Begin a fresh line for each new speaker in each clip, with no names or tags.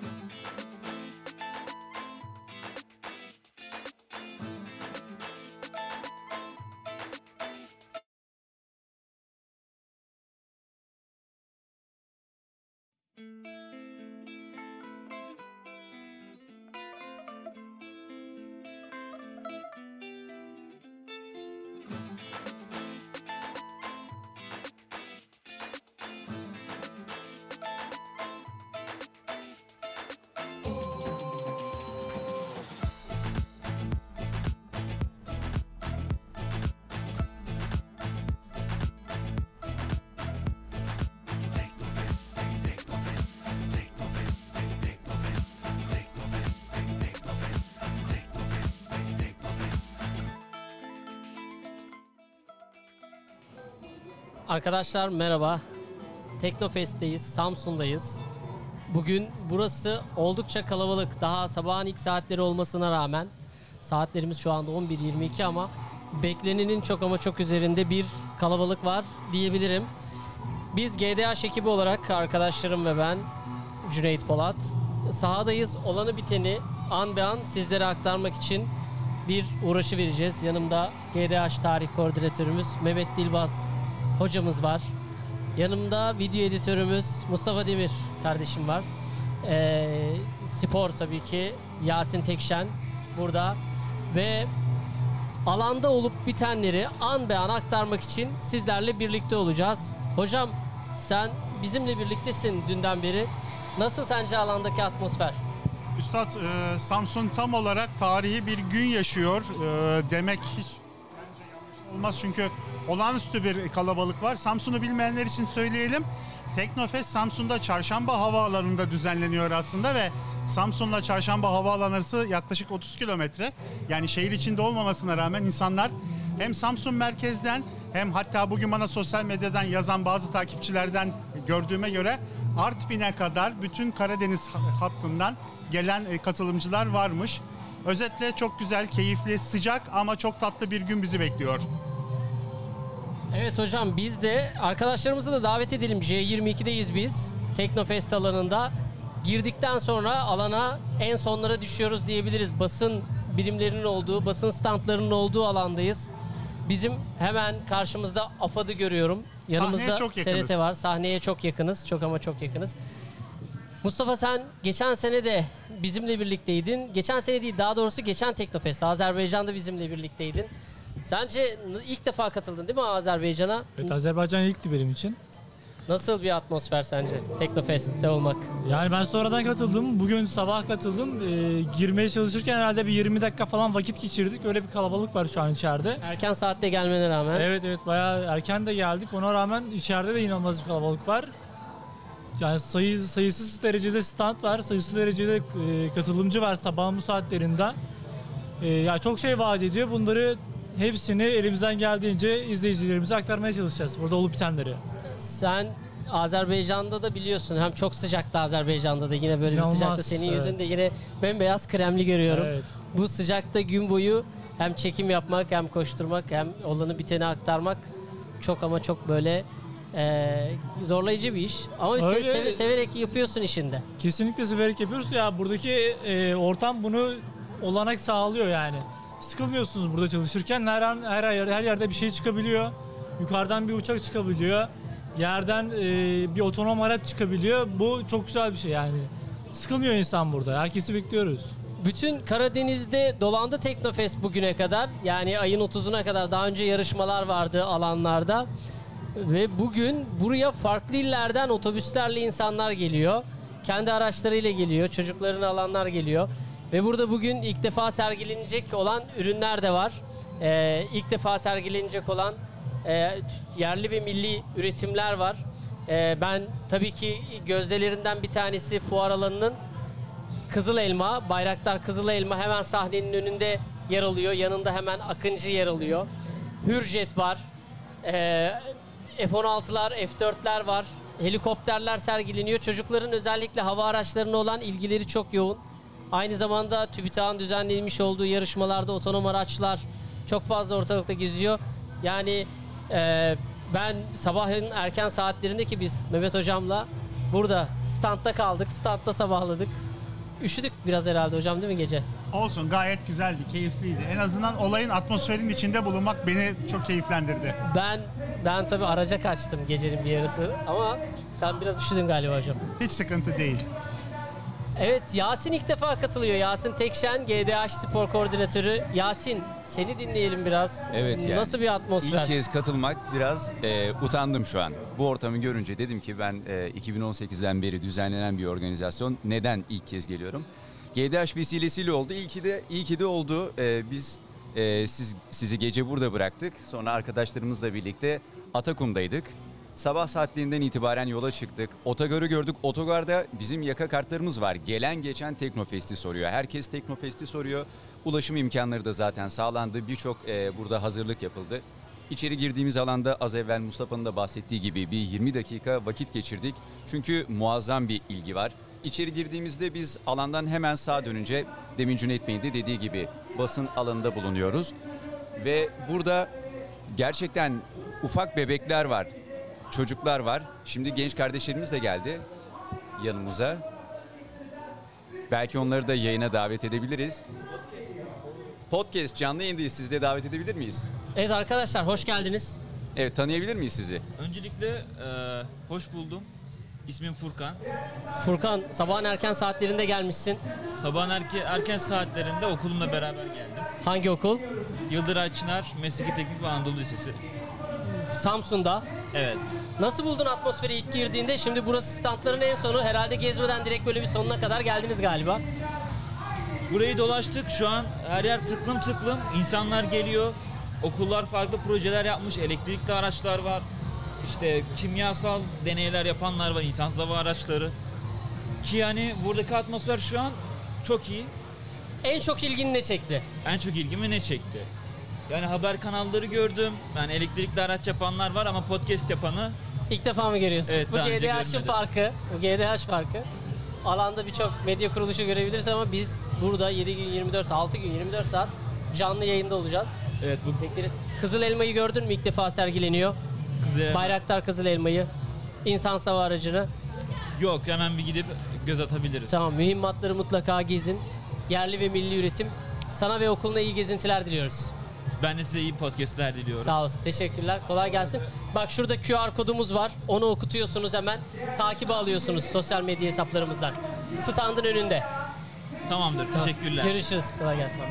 Peace. Arkadaşlar merhaba. Teknofest'teyiz, Samsun'dayız. Bugün burası oldukça kalabalık. Daha sabahın ilk saatleri olmasına rağmen saatlerimiz şu anda 11.22 ama beklenenin çok ama çok üzerinde bir kalabalık var diyebilirim. Biz GDH ekibi olarak arkadaşlarım ve ben Cüneyt Polat sahadayız. Olanı biteni an be an sizlere aktarmak için bir uğraşı vereceğiz. Yanımda GDH tarih koordinatörümüz Mehmet Dilbaz hocamız var. Yanımda video editörümüz Mustafa Demir kardeşim var. Ee, spor tabii ki Yasin Tekşen burada ve alanda olup bitenleri an be an aktarmak için sizlerle birlikte olacağız. Hocam sen bizimle birliktesin dünden beri. Nasıl sence alandaki atmosfer?
Üstad e, Samsun tam olarak tarihi bir gün yaşıyor e, demek hiç bence yanlış olmaz çünkü olağanüstü bir kalabalık var. Samsun'u bilmeyenler için söyleyelim. Teknofest Samsun'da Çarşamba Havaalanı'nda düzenleniyor aslında ve Samsun'la Çarşamba Havaalanı arası yaklaşık 30 kilometre. Yani şehir içinde olmamasına rağmen insanlar hem Samsun merkezden hem hatta bugün bana sosyal medyadan yazan bazı takipçilerden gördüğüme göre Artvin'e kadar bütün Karadeniz hattından gelen e, katılımcılar varmış. Özetle çok güzel, keyifli, sıcak ama çok tatlı bir gün bizi bekliyor.
Evet hocam biz de arkadaşlarımızı da davet edelim. J22'deyiz biz. Teknofest alanında. Girdikten sonra alana en sonlara düşüyoruz diyebiliriz. Basın birimlerinin olduğu, basın standlarının olduğu alandayız. Bizim hemen karşımızda AFAD'ı görüyorum. Yanımızda
çok yakınız.
TRT var. Sahneye çok yakınız. Çok ama çok yakınız. Mustafa sen geçen sene de bizimle birlikteydin. Geçen sene değil daha doğrusu geçen Teknofest Azerbaycan'da bizimle birlikteydin. Sence ilk defa katıldın değil mi Azerbaycan'a?
Evet Azerbaycan ilkti benim için.
Nasıl bir atmosfer sence Teknofest'te olmak?
Yani ben sonradan katıldım. Bugün sabah katıldım. Ee, girmeye çalışırken herhalde bir 20 dakika falan vakit geçirdik. Öyle bir kalabalık var şu an içeride.
Erken saatte gelmene rağmen.
Evet evet bayağı erken de geldik. Ona rağmen içeride de inanılmaz bir kalabalık var. Yani sayı, sayısız derecede stand var. Sayısız derecede e, katılımcı var sabahın bu saatlerinde. E, ya çok şey vaat ediyor. Bunları hepsini elimizden geldiğince izleyicilerimize aktarmaya çalışacağız. Burada olup bitenleri.
Sen Azerbaycan'da da biliyorsun hem çok sıcaktı Azerbaycan'da da yine böyle
İnanılmaz,
bir sıcakta. Senin
evet.
yüzünde yine bembeyaz kremli görüyorum.
Evet.
Bu sıcakta gün boyu hem çekim yapmak hem koşturmak hem olanı biteni aktarmak çok ama çok böyle eee, zorlayıcı bir iş. Ama se-
Öyle.
seve- severek yapıyorsun işinde.
Kesinlikle severek yapıyoruz ya buradaki e, ortam bunu olanak sağlıyor yani. Sıkılmıyorsunuz burada çalışırken her an her yer her yerde bir şey çıkabiliyor. Yukarıdan bir uçak çıkabiliyor. Yerden e, bir otonom araç çıkabiliyor. Bu çok güzel bir şey yani. Sıkılmıyor insan burada. Herkesi bekliyoruz.
Bütün Karadeniz'de dolandı Teknofest bugüne kadar. Yani ayın 30'una kadar daha önce yarışmalar vardı alanlarda. Ve bugün buraya farklı illerden otobüslerle insanlar geliyor. Kendi araçlarıyla geliyor. Çocuklarını alanlar geliyor. Ve burada bugün ilk defa sergilenecek olan ürünler de var. Ee, ilk defa sergilenecek olan e, yerli ve milli üretimler var. Ee, ben tabii ki gözdelerinden bir tanesi fuar alanının Kızıl Elma, Bayraktar Kızıl Elma hemen sahnenin önünde yer alıyor. Yanında hemen Akıncı yer alıyor. Hürjet var. Ee, F-16'lar, F-4'ler var. Helikopterler sergileniyor. Çocukların özellikle hava araçlarına olan ilgileri çok yoğun. Aynı zamanda TÜBİTAK'ın düzenlenmiş olduğu yarışmalarda otonom araçlar çok fazla ortalıkta geziyor. Yani e, ben sabahın erken saatlerinde ki biz Mehmet Hocam'la burada standta kaldık, standta sabahladık. üşüdük biraz herhalde hocam değil mi gece?
Olsun gayet güzeldi, keyifliydi. En azından olayın atmosferin içinde bulunmak beni çok keyiflendirdi.
Ben ben tabii araca kaçtım gecenin bir yarısı ama sen biraz üşüdün galiba hocam.
Hiç sıkıntı değil.
Evet Yasin ilk defa katılıyor. Yasin Tekşen GDH Spor Koordinatörü. Yasin seni dinleyelim biraz.
Evet yani.
Nasıl bir atmosfer?
İlk kez katılmak biraz e, utandım şu an. Bu ortamı görünce dedim ki ben e, 2018'den beri düzenlenen bir organizasyon. Neden ilk kez geliyorum? GDH vesilesiyle oldu. İyi ki de, iyi ki de oldu. E, biz e, siz, sizi gece burada bıraktık. Sonra arkadaşlarımızla birlikte Atakum'daydık. Sabah saatlerinden itibaren yola çıktık. Otogarı gördük. Otogarda bizim yaka kartlarımız var. Gelen geçen Teknofest'i soruyor. Herkes Teknofest'i soruyor. Ulaşım imkanları da zaten sağlandı. Birçok e, burada hazırlık yapıldı. İçeri girdiğimiz alanda az evvel Mustafa'nın da bahsettiği gibi bir 20 dakika vakit geçirdik. Çünkü muazzam bir ilgi var. İçeri girdiğimizde biz alandan hemen sağa dönünce demin Cüneyt Bey'in de dediği gibi basın alanında bulunuyoruz. Ve burada gerçekten ufak bebekler var, çocuklar var. Şimdi genç kardeşlerimiz de geldi yanımıza. Belki onları da yayına davet edebiliriz. Podcast canlı yayındayız. Sizi de davet edebilir miyiz?
Evet arkadaşlar hoş geldiniz.
Evet tanıyabilir miyiz sizi?
Öncelikle e, hoş buldum. İsmim Furkan.
Furkan sabahın erken saatlerinde gelmişsin.
Sabahın erke, erken saatlerinde okulumla beraber geldim.
Hangi okul?
Yıldıray Çınar Mesleki Teknik ve Anadolu Lisesi.
Samsun'da.
Evet.
Nasıl buldun atmosferi ilk girdiğinde? Şimdi burası standların en sonu. Herhalde gezmeden direkt böyle bir sonuna kadar geldiniz galiba.
Burayı dolaştık. Şu an her yer tıklım tıklım. İnsanlar geliyor. Okullar farklı projeler yapmış. Elektrikli araçlar var. İşte kimyasal deneyler yapanlar var. İnsansız hava araçları. Ki yani buradaki atmosfer şu an çok iyi.
En çok ilgini ne çekti?
En çok ilgimi ne çekti? Yani haber kanalları gördüm. Yani elektrikli araç yapanlar var ama podcast yapanı
İlk defa mı görüyorsun?
Evet,
bu
daha önce
GDH'ın
görmedim.
farkı. Bu GDH farkı. Alanda birçok medya kuruluşu görebiliriz ama biz burada 7 gün 24 saat, 6 gün 24 saat canlı yayında olacağız.
Evet bu
Bekleriz. Kızıl Elma'yı gördün mü? İlk defa sergileniyor.
kızı
Bayraktar Kızıl Elma'yı. İnsan hava aracını.
yok hemen bir gidip göz atabiliriz.
Tamam mühimmatları mutlaka gezin. Yerli ve milli üretim. Sana ve okuluna iyi gezintiler diliyoruz.
Ben de size iyi podcastler diliyorum.
Sağ olasın. Teşekkürler. Kolay gelsin. Bak şurada QR kodumuz var. Onu okutuyorsunuz hemen. Takibi alıyorsunuz sosyal medya hesaplarımızdan. Standın önünde.
Tamamdır. Teşekkürler.
Görüşürüz. Kolay gelsin.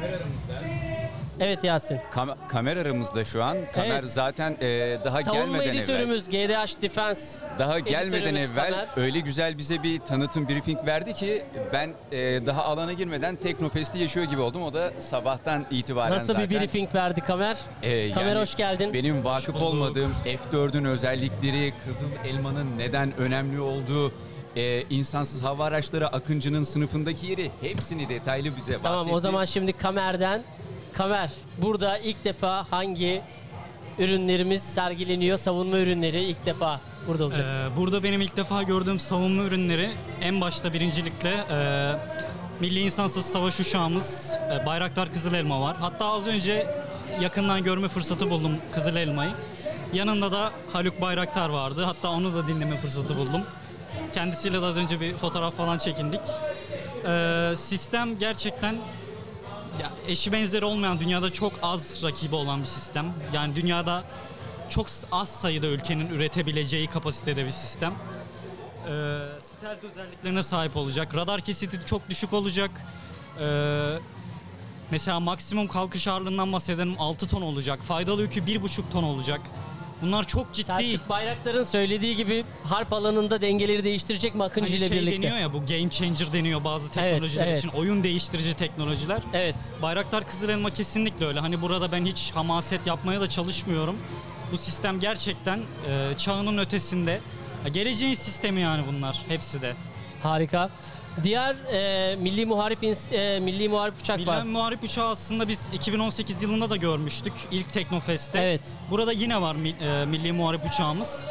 Evet Yasin.
Kam- kameramızda şu an. Kamer
Evet.
zaten e, daha
Savunma
gelmeden evvel.
editörümüz GDH Defense.
Daha gelmeden evvel
Kamer.
öyle güzel bize bir tanıtım briefing verdi ki ben e, daha alana girmeden Teknofest'i yaşıyor gibi oldum. O da sabahtan itibaren
Nasıl
zaten.
bir briefing verdi Kamer?
E,
Kamer
yani
hoş geldin.
Benim vakıf olmadığım F4'ün özellikleri, Kızıl Elma'nın neden önemli olduğu, e, insansız hava araçları Akıncı'nın sınıfındaki yeri hepsini detaylı bize bahsetti.
Tamam o zaman şimdi Kamer'den. Kamer burada ilk defa hangi ürünlerimiz sergileniyor? Savunma ürünleri ilk defa burada olacak.
Ee, burada benim ilk defa gördüğüm savunma ürünleri en başta birincilikle e, Milli İnsansız Savaş Uşağımız e, Bayraktar Kızıl Elma var. Hatta az önce yakından görme fırsatı buldum Kızıl Elma'yı. Yanında da Haluk Bayraktar vardı. Hatta onu da dinleme fırsatı buldum. Kendisiyle de az önce bir fotoğraf falan çekindik. Ee, sistem gerçekten ya eşi benzeri olmayan dünyada çok az rakibi olan bir sistem. Yani dünyada çok az sayıda ülkenin üretebileceği kapasitede bir sistem. Ee, stealth özelliklerine sahip olacak. Radar kesiti çok düşük olacak. Ee, mesela maksimum kalkış ağırlığından bahsedelim 6 ton olacak. Faydalı yükü 1,5 ton olacak. Bunlar çok ciddi.
Selçuk Bayraktar'ın söylediği gibi harp alanında dengeleri değiştirecek mi Akıncı
Hani
ile
şey
birlikte?
deniyor ya bu game changer deniyor bazı teknolojiler
evet.
için. Oyun değiştirici teknolojiler.
Evet.
Bayraktar Kızıl Elma kesinlikle öyle. Hani burada ben hiç hamaset yapmaya da çalışmıyorum. Bu sistem gerçekten e, çağının ötesinde. Ya geleceğin sistemi yani bunlar hepsi de.
Harika. Diğer e, milli muharip ins- e, milli muharip uçak var.
Milli Muharip Uçağı aslında biz 2018 yılında da görmüştük ilk Teknofest'te.
Evet.
Burada yine var mi- e, Milli Muharip Uçağımız.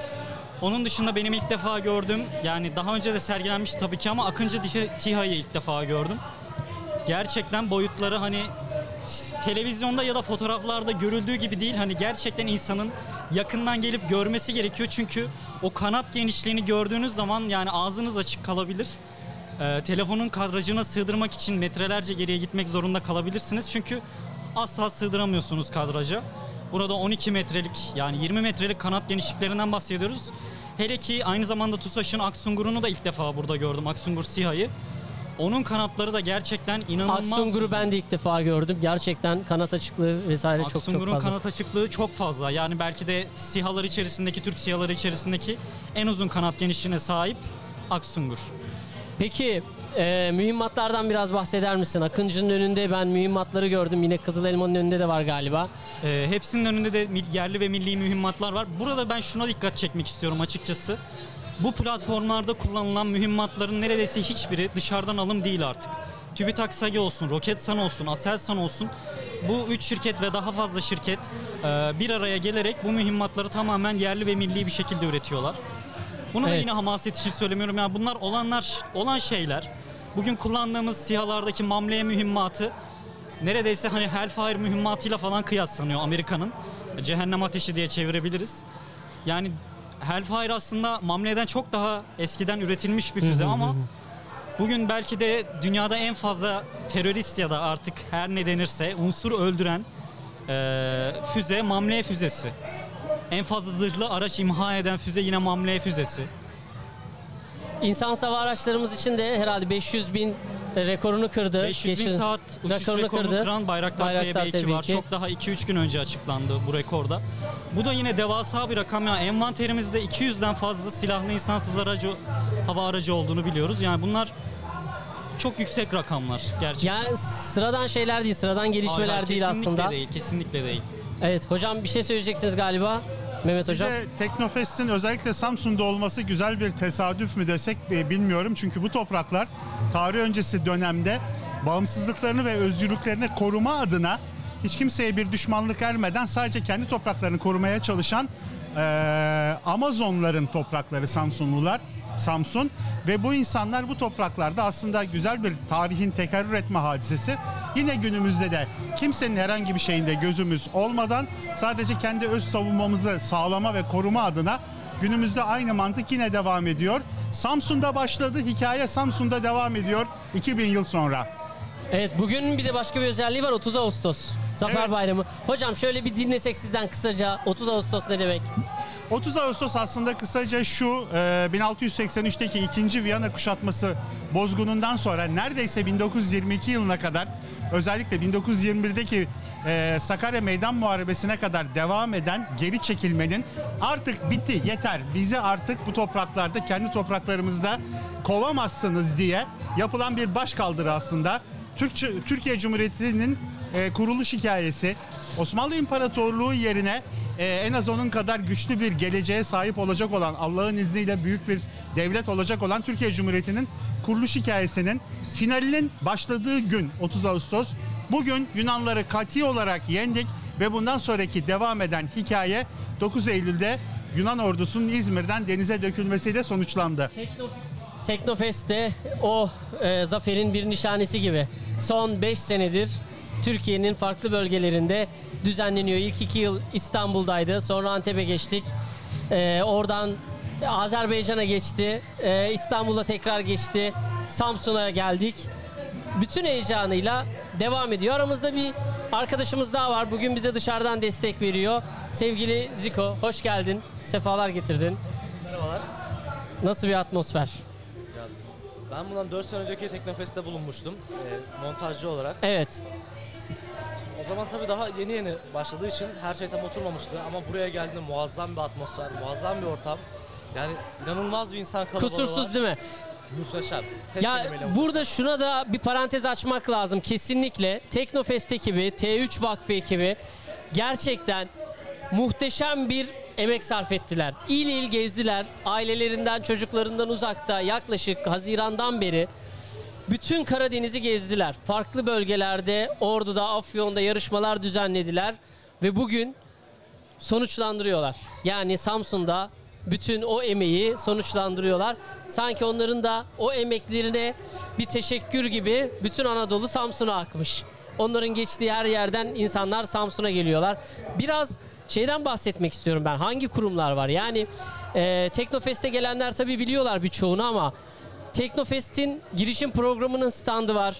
Onun dışında benim ilk defa gördüğüm yani daha önce de sergilenmişti tabii ki ama Akıncı Tiha- TİHA'yı ilk defa gördüm. Gerçekten boyutları hani s- televizyonda ya da fotoğraflarda görüldüğü gibi değil. Hani gerçekten insanın yakından gelip görmesi gerekiyor. Çünkü o kanat genişliğini gördüğünüz zaman yani ağzınız açık kalabilir. E, telefonun kadrajına sığdırmak için metrelerce geriye gitmek zorunda kalabilirsiniz. Çünkü asla sığdıramıyorsunuz kadraja. Burada 12 metrelik yani 20 metrelik kanat genişliklerinden bahsediyoruz. Hele ki aynı zamanda TUSAŞ'ın Aksungur'unu da ilk defa burada gördüm. Aksungur SİHA'yı. Onun kanatları da gerçekten inanılmaz.
Aksungur'u ben de ilk defa gördüm. Gerçekten kanat açıklığı vesaire çok çok
Aksungur'un
fazla.
kanat açıklığı çok fazla. Yani belki de SİHA'lar içerisindeki, Türk SİHA'ları içerisindeki en uzun kanat genişliğine sahip Aksungur.
Peki e, mühimmatlardan biraz bahseder misin? Akıncı'nın önünde ben mühimmatları gördüm. Yine Kızıl Elma'nın önünde de var galiba.
Ee, hepsinin önünde de yerli ve milli mühimmatlar var. Burada ben şuna dikkat çekmek istiyorum açıkçası. Bu platformlarda kullanılan mühimmatların neredeyse hiçbiri dışarıdan alım değil artık. TÜBİTAK SAGE olsun, Roketsan olsun, Aselsan olsun bu üç şirket ve daha fazla şirket e, bir araya gelerek bu mühimmatları tamamen yerli ve milli bir şekilde üretiyorlar. Bunu da
Evet.
yine hamaset için söylemiyorum. Yani bunlar olanlar olan şeyler. Bugün kullandığımız sihalardaki mamleye mühimmatı neredeyse hani Hellfire mühimmatıyla falan kıyaslanıyor Amerika'nın. Cehennem ateşi diye çevirebiliriz. Yani Hellfire aslında Mamle'den çok daha eskiden üretilmiş bir füze ama bugün belki de dünyada en fazla terörist ya da artık her ne denirse unsur öldüren eee, füze Mamle füzesi. En fazla zırhlı araç imha eden füze yine Mamle füzesi.
İnsan hava araçlarımız için de herhalde 500 bin rekorunu kırdı.
500 bin
Geçen-
saat uçuş
rekorunu
rekorunu
kırdı.
kıran Bayraktar,
Bayraktar
TB2 var.
TB2.
Çok daha 2-3 gün önce açıklandı bu rekorda. Bu da yine devasa bir rakam. Yani envanterimizde 200'den fazla silahlı insansız aracı, hava aracı olduğunu biliyoruz. Yani bunlar çok yüksek rakamlar gerçekten.
Yani sıradan şeyler değil, sıradan gelişmeler
Hayır,
değil
kesinlikle
aslında.
değil, kesinlikle değil.
Evet hocam bir şey söyleyeceksiniz galiba. Mehmet
Bir
hocam.
de Teknofest'in özellikle Samsun'da olması güzel bir tesadüf mü desek e, bilmiyorum. Çünkü bu topraklar tarih öncesi dönemde bağımsızlıklarını ve özgürlüklerini koruma adına hiç kimseye bir düşmanlık ermeden sadece kendi topraklarını korumaya çalışan e, Amazonların toprakları Samsunlular. Samsun ve bu insanlar bu topraklarda aslında güzel bir tarihin tekerrür etme hadisesi. Yine günümüzde de kimsenin herhangi bir şeyinde gözümüz olmadan sadece kendi öz savunmamızı sağlama ve koruma adına günümüzde aynı mantık yine devam ediyor. Samsun'da başladı, hikaye Samsun'da devam ediyor 2000 yıl sonra.
Evet bugün bir de başka bir özelliği var 30 Ağustos. Zafer
Evet.
Bayramı. Hocam şöyle bir dinlesek sizden kısaca 30 Ağustos ne demek?
30 Ağustos aslında kısaca şu e, 1683'teki 2. Viyana kuşatması bozgunundan sonra neredeyse 1922 yılına kadar özellikle 1921'deki e, Sakarya Meydan Muharebesi'ne kadar devam eden geri çekilmenin artık bitti yeter bizi artık bu topraklarda kendi topraklarımızda kovamazsınız diye yapılan bir başkaldırı aslında. Türkçe, Türkiye Cumhuriyeti'nin e, kuruluş hikayesi Osmanlı İmparatorluğu yerine e, en az onun kadar güçlü bir geleceğe sahip olacak olan Allah'ın izniyle büyük bir devlet olacak olan Türkiye Cumhuriyeti'nin kuruluş hikayesinin finalinin başladığı gün 30 Ağustos. Bugün Yunanları kati olarak yendik ve bundan sonraki devam eden hikaye 9 Eylül'de Yunan ordusunun İzmir'den denize dökülmesiyle sonuçlandı.
Tekno, Teknofest'te o e, zaferin bir nişanesi gibi. Son 5 senedir Türkiye'nin farklı bölgelerinde düzenleniyor. İlk 2 yıl İstanbul'daydı. Sonra Antep'e geçtik. E, oradan Azerbaycan'a geçti. E, İstanbul'a tekrar geçti. Samsun'a geldik. Bütün heyecanıyla devam ediyor. Aramızda bir arkadaşımız daha var. Bugün bize dışarıdan destek veriyor. Sevgili Ziko, hoş geldin. Sefalar getirdin.
Merhabalar.
Nasıl bir atmosfer?
Ben bundan 4 sene önceki Teknofest'te bulunmuştum e, montajcı olarak.
Evet.
O zaman tabii daha yeni yeni başladığı için her şey tam oturmamıştı ama buraya geldiğinde muazzam bir atmosfer, muazzam bir ortam. Yani inanılmaz bir insan kalabalığı
Kusursuz
var.
değil mi?
Muhteşem. Tek
Ya
kelimeyle muhteşem.
burada şuna da bir parantez açmak lazım. Kesinlikle Teknofest ekibi, T3 Vakfı ekibi gerçekten muhteşem bir emek sarf ettiler. İl il gezdiler. Ailelerinden, çocuklarından uzakta yaklaşık Haziran'dan beri bütün Karadeniz'i gezdiler. Farklı bölgelerde, Ordu'da, Afyon'da yarışmalar düzenlediler ve bugün sonuçlandırıyorlar. Yani Samsun'da bütün o emeği sonuçlandırıyorlar. Sanki onların da o emeklerine bir teşekkür gibi bütün Anadolu Samsun'a akmış. Onların geçtiği her yerden insanlar Samsun'a geliyorlar. Biraz şeyden bahsetmek istiyorum ben. Hangi kurumlar var? Yani e, Teknofest'e gelenler tabii biliyorlar birçoğunu ama Teknofest'in girişim programının standı var.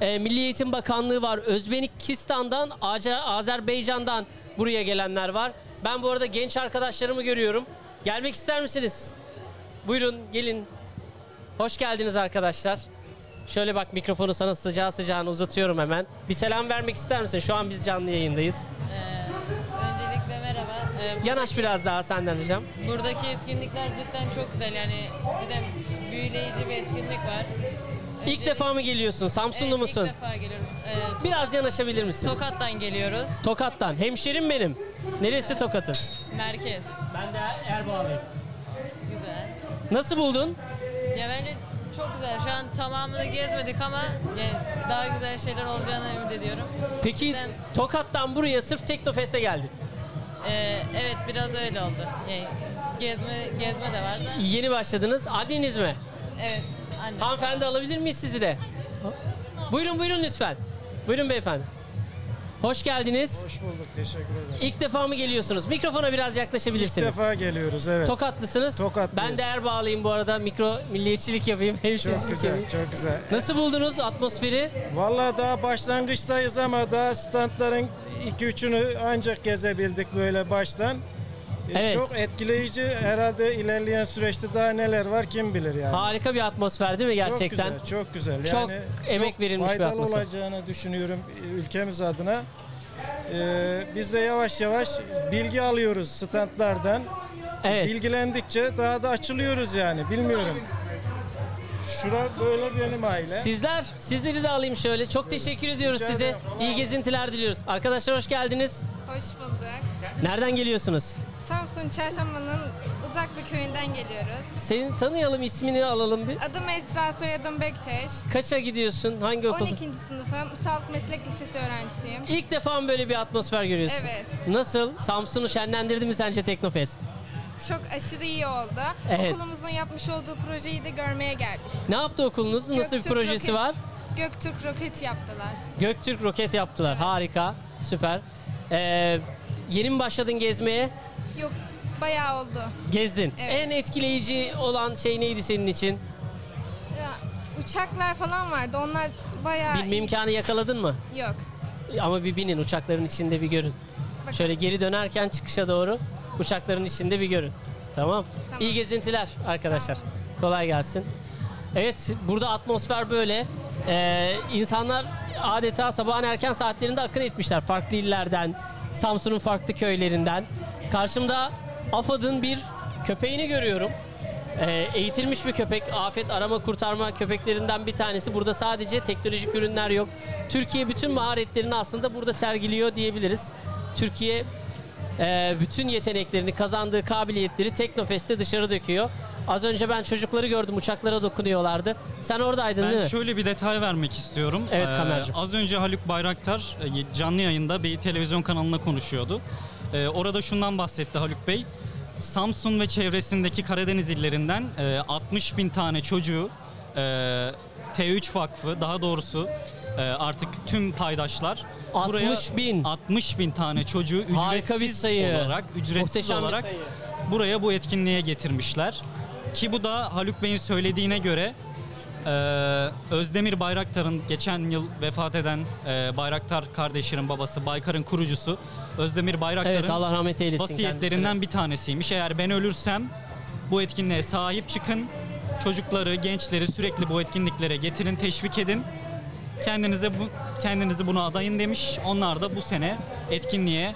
Ee, Milli Eğitim Bakanlığı var. Özbekistan'dan, Azer- Azerbaycan'dan buraya gelenler var. Ben bu arada genç arkadaşlarımı görüyorum. Gelmek ister misiniz? Buyurun gelin. Hoş geldiniz arkadaşlar. Şöyle bak mikrofonu sana sıcağı sıcağına uzatıyorum hemen. Bir selam vermek ister misin? Şu an biz canlı yayındayız.
Ee. Ee,
Yanaş biraz daha senden hocam.
buradaki etkinlikler cidden çok güzel yani cidden büyüleyici bir etkinlik var.
İlk
Öncelik-
defa mı geliyorsun? Samsunlu
evet,
musun?
İlk defa geliyorum. Ee,
Biraz yanaşabilir misin?
Tokat'tan geliyoruz.
Tokat'tan. Hemşerim benim. Neresi Tokat'ın?
Merkez.
Ben de Erbağlıyım.
Güzel.
Nasıl buldun?
Ya bence çok güzel. Şu an tamamını gezmedik ama yani daha güzel şeyler olacağını ümit ediyorum.
Peki
Sen-
Tokat'tan buraya sırf Teknofest'e geldin.
Ee, evet biraz öyle oldu. Yani gezme gezme de var da.
Yeni başladınız. Anneniz mi?
Evet. Anne.
Hanımefendi alabilir miyiz sizi de? Buyurun buyurun lütfen. Buyurun beyefendi. Hoş geldiniz.
Hoş bulduk, teşekkür ederim.
İlk defa mı geliyorsunuz? Mikrofona biraz
İlk
yaklaşabilirsiniz.
defa geliyoruz, evet.
Tokatlısınız.
Tokatlıyız.
Ben de Erbağlıyım bu arada. Mikro milliyetçilik yapayım.
çok güzel,
yapayım.
çok güzel.
Nasıl buldunuz atmosferi?
Vallahi daha başlangıçtayız ama daha standların 2-3'ünü ancak gezebildik böyle baştan. Ee,
Evet.
Çok etkileyici. Herhalde ilerleyen süreçte daha neler var kim bilir yani.
Harika bir atmosfer değil mi gerçekten?
Çok güzel, çok güzel.
Çok
Yani
emek
çok
verilmiş bir
faydalı
atmosfer.
olacağını düşünüyorum ülkemiz adına. Ee, biz de yavaş yavaş bilgi alıyoruz standlardan.
Evet.
Bilgilendikçe daha da açılıyoruz yani. Bilmiyorum. Şura böyle benim aile.
Sizler, sizleri de alayım şöyle. Çok teşekkür ediyoruz
Rica
size.
ederim.
İyi gezintiler diliyoruz. Arkadaşlar hoş geldiniz.
Hoş bulduk.
Nereden geliyorsunuz?
Samsun Çarşamba'nın uzak bir köyünden geliyoruz.
Seni tanıyalım, ismini alalım bir.
Adım Esra, soyadım Bekteş.
Kaça gidiyorsun? Hangi okul?
12. sınıfım, Sağlık Meslek Lisesi öğrencisiyim.
İlk defa mı böyle bir atmosfer görüyorsun?
Evet.
Nasıl? Samsun'u şenlendirdi mi sence Teknofest?
Çok aşırı iyi oldu.
Evet.
Okulumuzun yapmış olduğu projeyi de görmeye geldik.
Ne yaptı okulunuz? Nasıl bir projesi
roket-
var?
Göktürk roket yaptılar.
Göktürk roket yaptılar. Harika. Süper. Ee, yeni mi başladın gezmeye?
Yok, bayağı oldu.
Gezdin.
Evet.
En etkileyici olan şey neydi senin için?
Ya, uçaklar falan vardı. Onlar bayağı
Bilme
iyi.
imkanı yakaladın mı?
Yok.
Ama bir binin uçakların içinde bir görün.
Bakalım.
Şöyle geri dönerken çıkışa doğru uçakların içinde bir görün. Tamam.
Tamam.
İyi gezintiler arkadaşlar. Kolay gelsin. Evet burada atmosfer böyle. Ee, insanlar adeta sabahın erken saatlerinde akın etmişler. Farklı illerden, Samsun'un farklı köylerinden. Karşımda AFAD'ın bir köpeğini görüyorum. Ee, eğitilmiş bir köpek. Afet arama kurtarma köpeklerinden bir tanesi. Burada sadece teknolojik ürünler yok. Türkiye bütün maharetlerini aslında burada sergiliyor diyebiliriz. Türkiye e, bütün yeteneklerini, kazandığı kabiliyetleri Teknofest'te dışarı döküyor. Az önce ben çocukları gördüm uçaklara dokunuyorlardı. Sen oradaydın değil
Ben
mi?
şöyle bir detay vermek istiyorum. Ee,
Evet, Kamercığım.
Az önce Haluk Bayraktar e, canlı yayında bir televizyon kanalına konuşuyordu. Ee, orada şundan bahsetti Haluk Bey. Samsun ve çevresindeki Karadeniz illerinden e, 60 bin tane çocuğu e, T3 Vakfı daha doğrusu e, artık tüm paydaşlar
60 bin.
60 bin tane çocuğu ücretsiz
Harika bir sayı.
olarak ücretsiz
Muhteşem bir
olarak
sayı.
buraya bu etkinliğe getirmişler. Ki bu da Haluk Bey'in söylediğine göre e, Özdemir Bayraktar'ın geçen yıl vefat eden e, Bayraktar kardeşlerin babası Baykar'ın kurucusu Özdemir Bayraktar'ın
Evet Allah rahmet eylesin
vasiyetlerinden
kendisine.
bir tanesiymiş. Eğer ben ölürsem bu etkinliğe sahip çıkın. Çocukları, gençleri sürekli bu etkinliklere getirin, teşvik edin. Kendinize bu kendinizi buna adayın demiş. Onlar da bu sene etkinliğe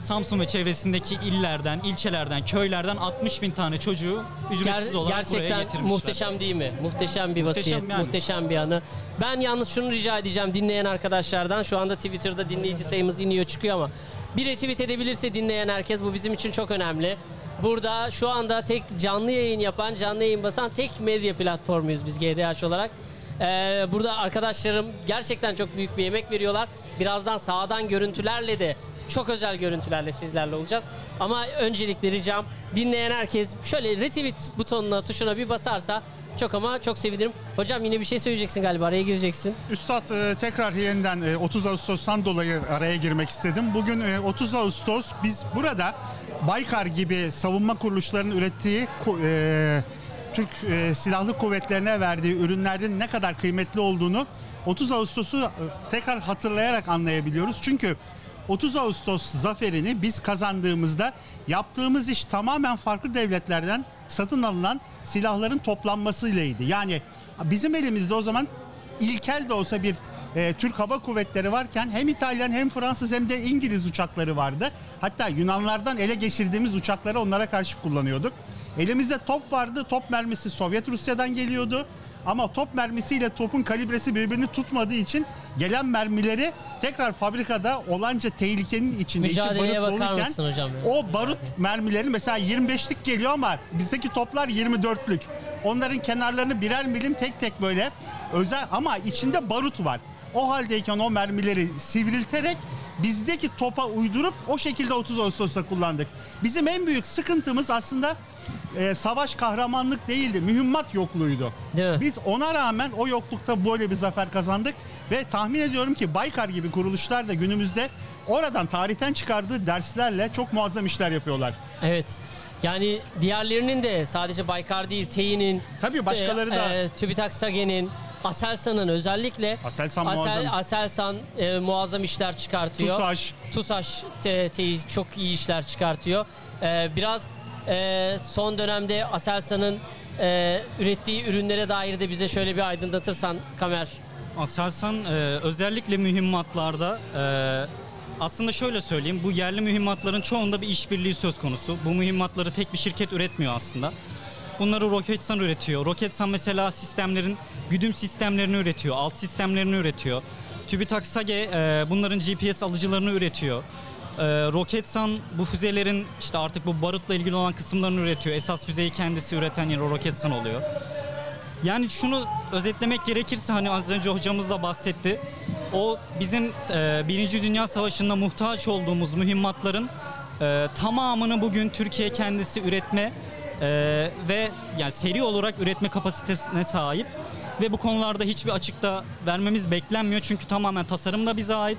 Samsun ve çevresindeki illerden, ilçelerden, köylerden 60 bin tane çocuğu ücretsiz
Ger-
olarak buraya
gerçekten
getirmişler.
muhteşem değil mi? Muhteşem bir vasiyet,
Muhteşem yani.
muhteşem bir anı. Ben yalnız şunu rica edeceğim dinleyen arkadaşlardan. Şu anda Twitter'da dinleyici sayımız iniyor çıkıyor ama bir retweet edebilirse dinleyen herkes bu bizim için çok önemli. Burada şu anda tek canlı yayın yapan, canlı yayın basan tek medya platformuyuz biz GDH olarak. Ee, burada arkadaşlarım gerçekten çok büyük bir emek veriyorlar. Birazdan sağdan görüntülerle de çok özel görüntülerle sizlerle olacağız. Ama öncelikle ricam dinleyen herkes şöyle retweet butonuna tuşuna bir basarsa çok ama çok sevinirim. Hocam yine bir şey söyleyeceksin galiba araya gireceksin.
Üstad e, tekrar yeniden e, 30 Ağustos'tan dolayı araya girmek istedim. Bugün e, 30 Ağustos biz burada Baykar gibi savunma kuruluşlarının ürettiği e, Türk e, Silahlı Kuvvetlerine verdiği ürünlerin ne kadar kıymetli olduğunu 30 Ağustos'u e, tekrar hatırlayarak anlayabiliyoruz. Çünkü 30 Ağustos zaferini biz kazandığımızda yaptığımız iş tamamen farklı devletlerden satın alınan silahların toplanmasıylaydı. Yani bizim elimizde o zaman ilkel de olsa bir e, Türk Hava Kuvvetleri varken hem İtalyan hem Fransız hem de İngiliz uçakları vardı. Hatta Yunanlardan ele geçirdiğimiz uçakları onlara karşı kullanıyorduk. Elimizde top vardı. Top mermisi Sovyet Rusya'dan geliyordu. Ama top mermisiyle topun kalibresi birbirini tutmadığı için gelen mermileri tekrar fabrikada olanca tehlikenin içinde içi
Mücadeleye
barut
bakar
doluyken
mısın hocam ya?
o barut mermileri mesela 25'lik geliyor ama bizdeki toplar 24'lük. Onların kenarlarını birer milim tek tek böyle özel ama içinde barut var. O haldeyken o mermileri sivrilterek bizdeki topa uydurup o şekilde 30 Ağustos'ta kullandık. Bizim en büyük sıkıntımız aslında e, savaş kahramanlık değildi, mühimmat yokluğuydu.
Değil mi?
Biz ona rağmen o yoklukta böyle bir zafer kazandık ve tahmin ediyorum ki Baykar gibi kuruluşlar da günümüzde oradan tarihten çıkardığı derslerle çok muazzam işler yapıyorlar.
Evet. Yani diğerlerinin de sadece Baykar değil, Teyin'in,
Tabii başkaları da.
e, TÜBİTAK SAGE'nin, Aselsan'ın özellikle
Aselsan
Asel-
muazzam.
Aselsan e, muazzam işler çıkartıyor.
TUSAŞ.
TUSAŞ te- Teyi çok iyi işler çıkartıyor. E, biraz e, son dönemde Aselsan'ın e, ürettiği ürünlere dair de bize şöyle bir aydınlatırsan Kamer.
Aselsan e, özellikle mühimmatlarda e, aslında şöyle söyleyeyim bu yerli mühimmatların çoğunda bir işbirliği söz konusu. Bu mühimmatları tek bir şirket üretmiyor aslında. Bunları Roketsan üretiyor. Roketsan mesela sistemlerin güdüm sistemlerini üretiyor, alt sistemlerini üretiyor. TÜBİTAK SAGE e, bunların GPS alıcılarını üretiyor. E, Roketsan bu füzelerin işte artık bu barutla ilgili olan kısımlarını üretiyor. Esas füzeyi kendisi üreten yer o Roketsan oluyor. Yani şunu özetlemek gerekirse hani az önce hocamız da bahsetti. O bizim e, Birinci Dünya Savaşı'nda muhtaç olduğumuz mühimmatların e, tamamını bugün Türkiye kendisi üretme e, ve yani seri olarak üretme kapasitesine sahip. Ve bu konularda hiçbir açıkta vermemiz beklenmiyor. Çünkü tamamen tasarım da bize ait,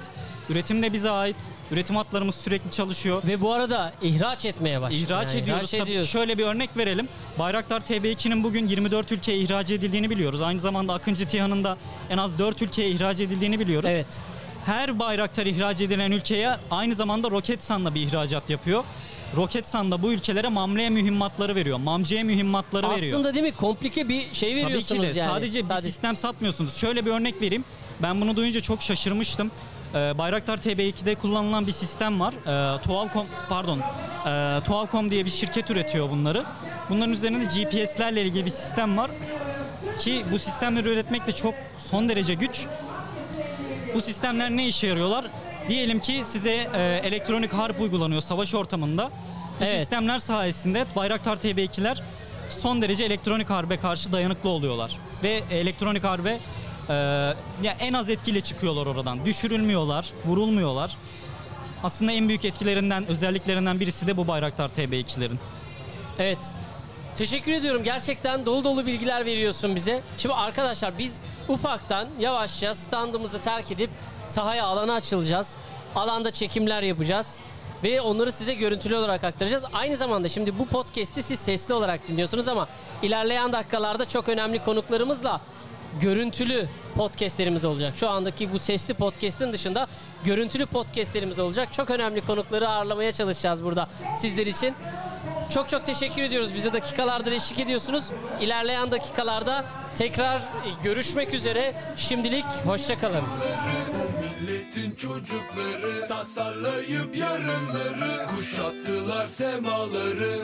üretim de bize ait. Üretim hatlarımız sürekli çalışıyor.
Ve bu arada ihraç etmeye başladı.
İhraç
Yani
ediyoruz.
ihraç
Tabii
ediyoruz.
şöyle bir örnek verelim. Bayraktar TB2'nin bugün 24 ülkeye ihraç edildiğini biliyoruz. Aynı zamanda Akıncı TİHA'nın da en az 4 ülkeye ihraç edildiğini biliyoruz.
Evet.
Her Bayraktar ihraç edilen ülkeye aynı zamanda Roketsan'la bir ihracat yapıyor. Roketsan da bu ülkelere mamleye mühimmatları veriyor. Mamceye mühimmatları veriyor.
Aslında değil mi komplike bir şey
Tabii
veriyorsunuz
ki de
yani.
sadece bir sistem satmıyorsunuz. Şöyle bir örnek vereyim. Ben bunu duyunca çok şaşırmıştım. Ee, Bayraktar TB2'de kullanılan bir sistem var. Ee, Tualcom pardon. Ee, Tualcom diye bir şirket üretiyor bunları. Bunların üzerinde GPS'lerle ilgili bir sistem var. Ki bu sistemleri üretmek de çok son derece güç. Bu sistemler ne işe yarıyorlar? Diyelim ki size e, elektronik harp uygulanıyor savaş ortamında. Bu
Evet.
sistemler sayesinde Bayraktar TB2'ler son derece elektronik harbe karşı dayanıklı oluyorlar. Ve elektronik harbe e, ya en az etkili çıkıyorlar oradan. Düşürülmüyorlar, vurulmuyorlar. Aslında en büyük etkilerinden, özelliklerinden birisi de bu Bayraktar TB2'lerin.
Evet. Teşekkür ediyorum. Gerçekten dolu dolu bilgiler veriyorsun bize. Şimdi arkadaşlar biz ufaktan yavaşça standımızı terk edip sahaya alana açılacağız. Alanda çekimler yapacağız. Ve onları size görüntülü olarak aktaracağız. Aynı zamanda şimdi bu podcast'i siz sesli olarak dinliyorsunuz ama ilerleyen dakikalarda çok önemli konuklarımızla görüntülü podcastlerimiz olacak. Şu andaki bu sesli podcast'in dışında görüntülü podcastlerimiz olacak. Çok önemli konukları ağırlamaya çalışacağız burada sizler için. Çok çok teşekkür ediyoruz. Bize dakikalardır eşlik ediyorsunuz. İlerleyen dakikalarda tekrar e, görüşmek üzere. Şimdilik hoşçakalın.
Milletin çocukları tasarlayıp yarınları kuşattılar semaları.